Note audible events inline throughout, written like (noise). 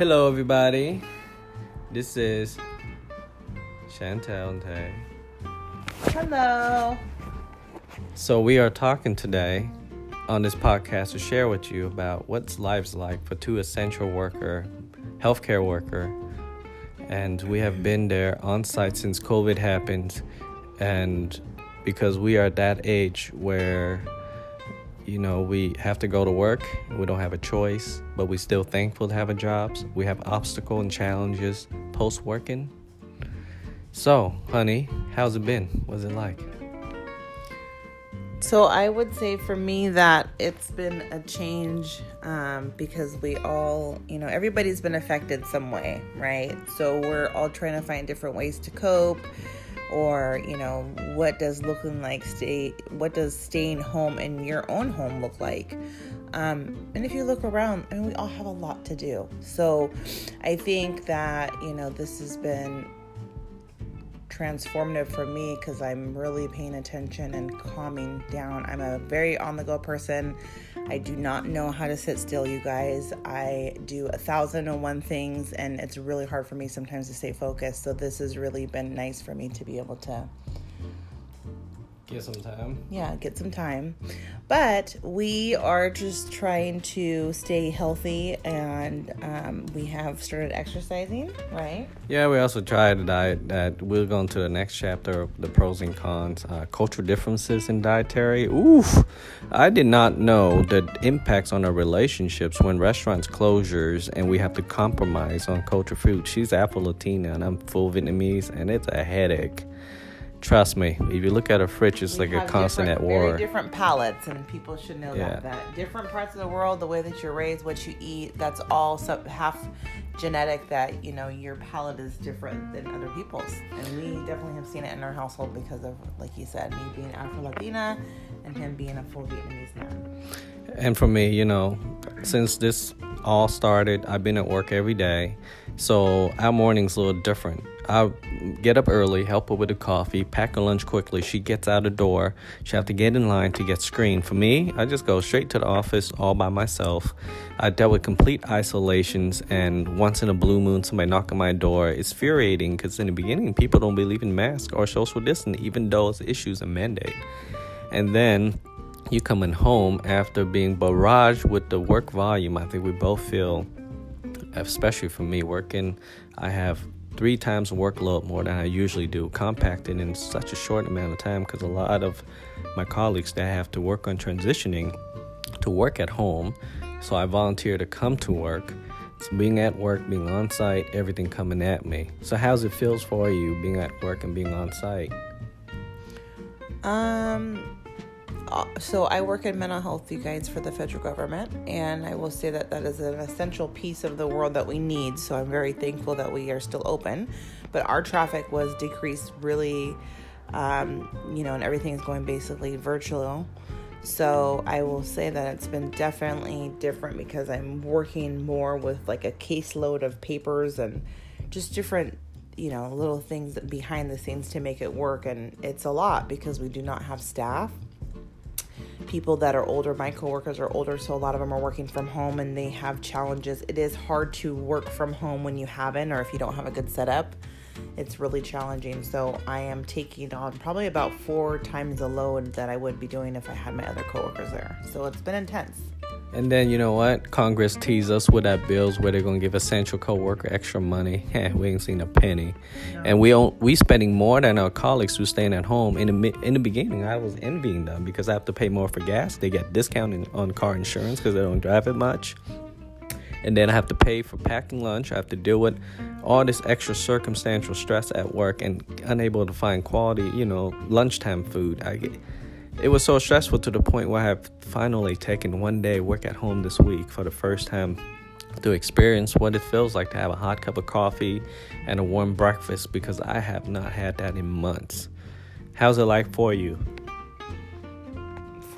Hello, everybody. This is Chantel and Tay. Hello. So, we are talking today on this podcast to share with you about what's life's like for two essential worker, healthcare worker, and we have been there on site since COVID happened, and because we are at that age where you know we have to go to work. We don't have a choice but we're still thankful to have a jobs we have obstacles and challenges post working so honey how's it been? What's it like? So I would say for me that it's been a change um, because we all, you know, everybody's been affected some way, right? So we're all trying to find different ways to cope, or you know, what does looking like stay, what does staying home in your own home look like? Um, and if you look around, I mean, we all have a lot to do. So I think that you know this has been transformative for me because I'm really paying attention and calming down. I'm a very on the go person. I do not know how to sit still, you guys. I do a thousand and one things, and it's really hard for me sometimes to stay focused. So, this has really been nice for me to be able to get some time. Yeah, get some time. But we are just trying to stay healthy, and um, we have started exercising, right? yeah we also tried a diet that. We'll go into the next chapter of the pros and cons uh, cultural differences in dietary. Oof. I did not know the impacts on our relationships when restaurants closures and we have to compromise on culture food. She's afro-latina and i'm full vietnamese and it's a headache trust me if you look at a fridge it's We like a constant at war Very different palates, and people should know Yeah. that. That different parts of the world, the way that you're raised, what you eat, that's all sub, half genetic. That you know your palate is different than other people's, and we definitely have seen it in our household because of, like you said, me being Afro Latina and him being a full Vietnamese man. And for me, you know, since this all started, I've been at work every day. So our morning's a little different. I get up early, help her with the coffee, pack her lunch quickly. She gets out the door. She have to get in line to get screened. For me, I just go straight to the office all by myself. I dealt with complete isolations, and once in a blue moon, somebody knock on my door. It's infuriating because in the beginning, people don't believe in masks or social distancing, even though it's issues and mandate. And then you coming home after being barraged with the work volume. I think we both feel, especially for me, working, I have three times workload more than I usually do, compacted in such a short amount of time because a lot of my colleagues that have to work on transitioning to work at home. So I volunteer to come to work. So being at work, being on site, everything coming at me. So how's it feels for you being at work and being on site? Um. Uh, So I work in mental health, you guys, for the federal government, and I will say that that is an essential piece of the world that we need. So I'm very thankful that we are still open, but our traffic was decreased really, um, you know, and everything is going basically virtual. So I will say that it's been definitely different because I'm working more with like a caseload of papers and just different you know little things behind the scenes to make it work and it's a lot because we do not have staff people that are older my coworkers are older so a lot of them are working from home and they have challenges. It is hard to work from home when you haven't or if you don't have a good setup. It's really challenging so i am taking on probably about four times the load that i would be doing if i had my other coworkers there. So it's been intense And then you know what? Congress teased us with that bills where they're gonna give essential co-worker extra money. (laughs) we ain't seen a penny, and we don't, we spending more than our colleagues who staying at home. In the in the beginning, I was envying them because I have to pay more for gas. They get discounted on car insurance because they don't drive it much, and then I have to pay for packing lunch. I have to deal with all this extra circumstantial stress at work and unable to find quality, you know, lunchtime food. I get it was so stressful to the point where I have finally taken one day work at home this week for the first time to experience what it feels like to have a hot cup of coffee and a warm breakfast because I have not had that in months. How's it like for you?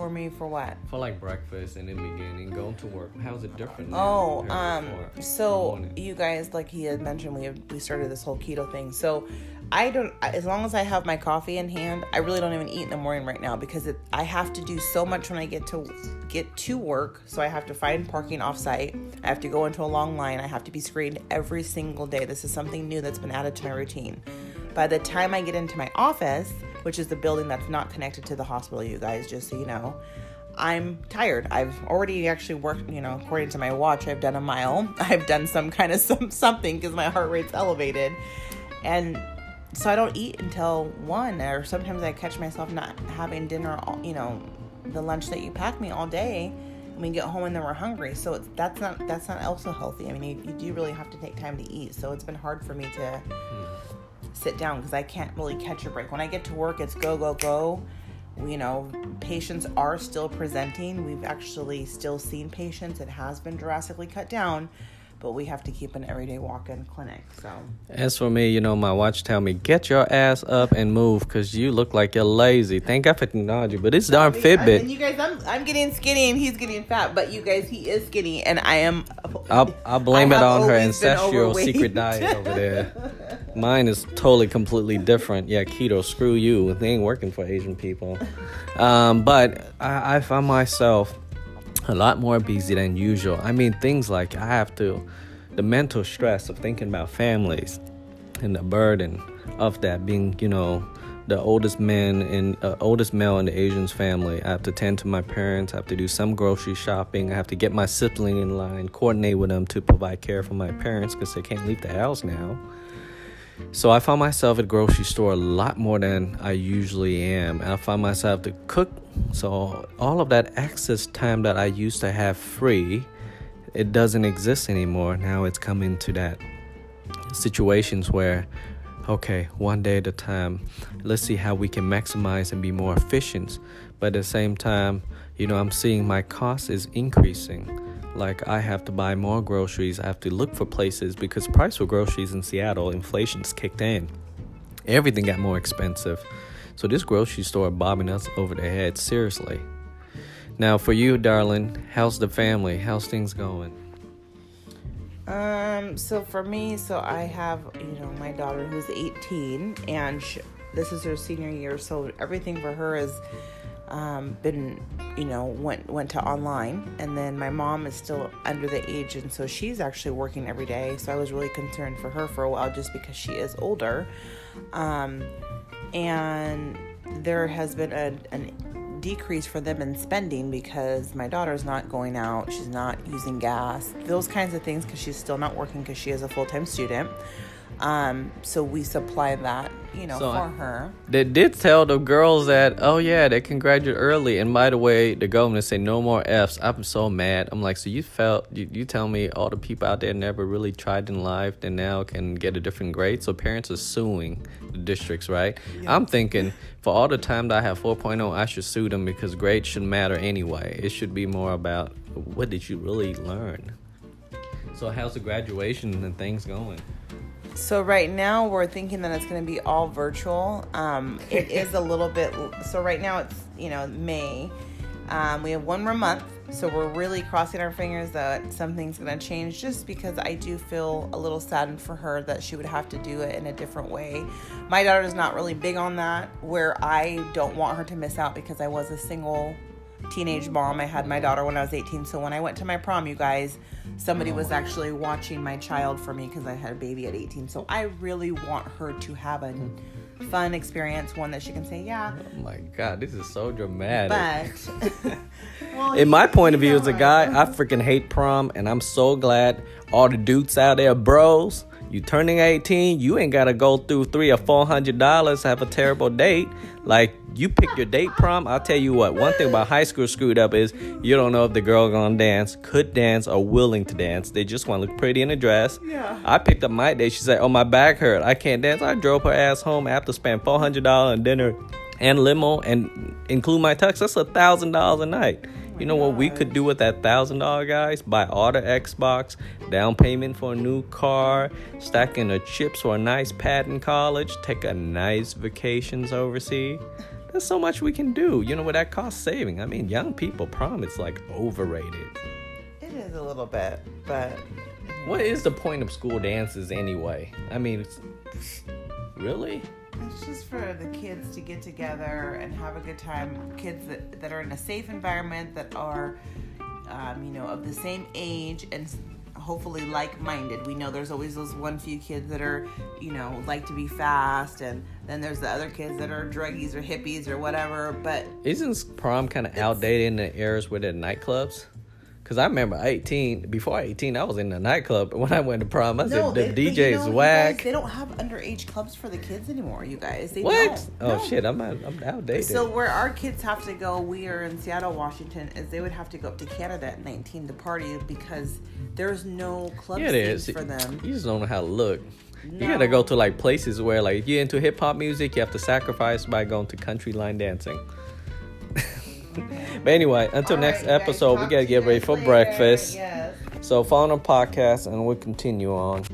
for me for what For like breakfast and in the beginning, going to work. How's it different? Oh, um, so you guys, like he had mentioned, we have, we started this whole keto thing. So I don't. As long as I have my coffee in hand, I really don't even eat in the morning right now because it, I have to do so much when I get to get to work. So I have to find parking offsite. I have to go into a long line. I have to be screened every single day. This is something new that's been added to my routine. By the time I get into my office, which is the building that's not connected to the hospital, you guys, just so you know, I'm tired. I've already actually worked, you know, according to my watch, I've done a mile. (laughs) I've done some kind of some something because my heart rate's elevated. And so I don't eat until one, or sometimes I catch myself not having dinner. All, you know, the lunch that you pack me all day. And we get home and then we're hungry. So it's, that's not that's not also healthy. I mean, you, you do really have to take time to eat. So it's been hard for me to sit down because I can't really catch a break. When I get to work, it's go go go. You know, patients are still presenting. We've actually still seen patients. It has been drastically cut down but we have to keep an everyday walk-in clinic. So as for me, you know, my watch tell me get your ass up and move because you look like you're lazy. Thank God for technology, but it's darn Fitbit. And you guys, I'm I'm getting skinny and he's getting fat, but you guys, he is skinny and I am. I'll, I'll blame I it on her ancestral secret diet over there. Mine is totally completely different. Yeah, keto. Screw you. They ain't working for Asian people. Um, but I, I find myself a lot more busy than usual. I mean, things like I have to, the mental stress of thinking about families and the burden of that being, you know, the oldest man and uh, oldest male in the Asian's family. I have to tend to my parents. I have to do some grocery shopping. I have to get my sibling in line, coordinate with them to provide care for my parents because they can't leave the house now. So I found myself at grocery store a lot more than I usually am. And I found myself to cook. So all of that excess time that I used to have free, it doesn't exist anymore. Now it's coming to that situations where okay, one day at a time, let's see how we can maximize and be more efficient. But at the same time, you know, I'm seeing my cost is increasing. Like I have to buy more groceries. I have to look for places because price for groceries in Seattle, inflation's kicked in. Everything got more expensive. So this grocery store bobbing us over the head, seriously. Now for you, darling, how's the family? How's things going? Um, so for me, so I have, you know, my daughter who's 18 and she, this is her senior year, so everything for her is um, been you know went went to online. And then my mom is still under the age and so she's actually working every day. So i was really concerned for her for a while just because she is older. Um, and there has been a, a decrease for them in spending because my daughter's not going out. She's not using gas. Those kinds of things because she's still not working because she is a full-time student um, so we supply that, you know, so for her. They did tell the girls that, oh yeah, they can graduate early. And by the way, the government say no more Fs. I'm so mad. I'm like, so you felt you, you tell me all the people out there never really tried in life and now can get a different grade. So parents are suing the districts, right? Yeah. I'm thinking for all the time that I have 4.0, I should sue them because grades shouldn't matter anyway. It should be more about what did you really learn. So how's the graduation and things going? So right now we're thinking that it's going to be all virtual. Um, it is a little bit. So right now it's you know May. Um, we have one more month, so we're really crossing our fingers that something's going to change. Just because I do feel a little saddened for her that she would have to do it in a different way. My daughter is not really big on that. Where I don't want her to miss out because I was a single teenage mom. I had my daughter when I was 18. So when I went to my prom, you guys, somebody oh, was actually watching my child for me because I had a baby at 18. So I really want her to have a mm-hmm. fun experience, one that she can say, yeah. Oh my God, this is so dramatic. But, (laughs) (laughs) well, in my point of view as a guy, I freaking hate prom, and I'm so glad all the dudes out there, bros, you turning 18, you ain't gotta go through three or four hundred dollars have a terrible date. Like you pick your date prom. I'll tell you what. One thing about high school screwed up is you don't know if the girl gonna dance, could dance, or willing to dance. They just want to look pretty in a dress. Yeah. I picked up my date. She said, "Oh, my back hurt. I can't dance." I drove her ass home after spending four hundred dollars on dinner and limo and include my tux. That's a thousand dollars a night. You know what we could do with that thousand dollar guys? Buy all the Xbox, down payment for a new car, stacking the chips for a nice pad in college, take a nice vacations overseas. There's so much we can do. You know what that cost saving? I mean, young people prom it's like overrated. It is a little bit, but what is the point of school dances anyway? I mean, Really? It's just for the kids to get together and have a good time. Kids that, that are in a safe environment, that are, um, you know, of the same age and hopefully like-minded. We know there's always those one few kids that are, you know, like to be fast, and then there's the other kids that are druggies or hippies or whatever. But Isn't prom kind of outdated in the eras with the nightclubs? Because I remember 18, before 18, I was in the nightclub. When I went to prom, I said, the DJ's you know, whack. guys, they don't have underage clubs for the kids anymore. You guys, they what? don't. Oh, No. shit, I'm, I'm outdated. So where our kids have to go, we are in Seattle, Washington, is they would have to go up to Canada at 19 to party because there's no club yeah, it is. for them. You just don't know how to look. You gotta go to like places where, like, if you're into hip hop music, you have to sacrifice by going to country line dancing. But anyway, until next guys, episode, we gotta to get ready for later. breakfast. Yes. So follow the podcast and we'll continue on.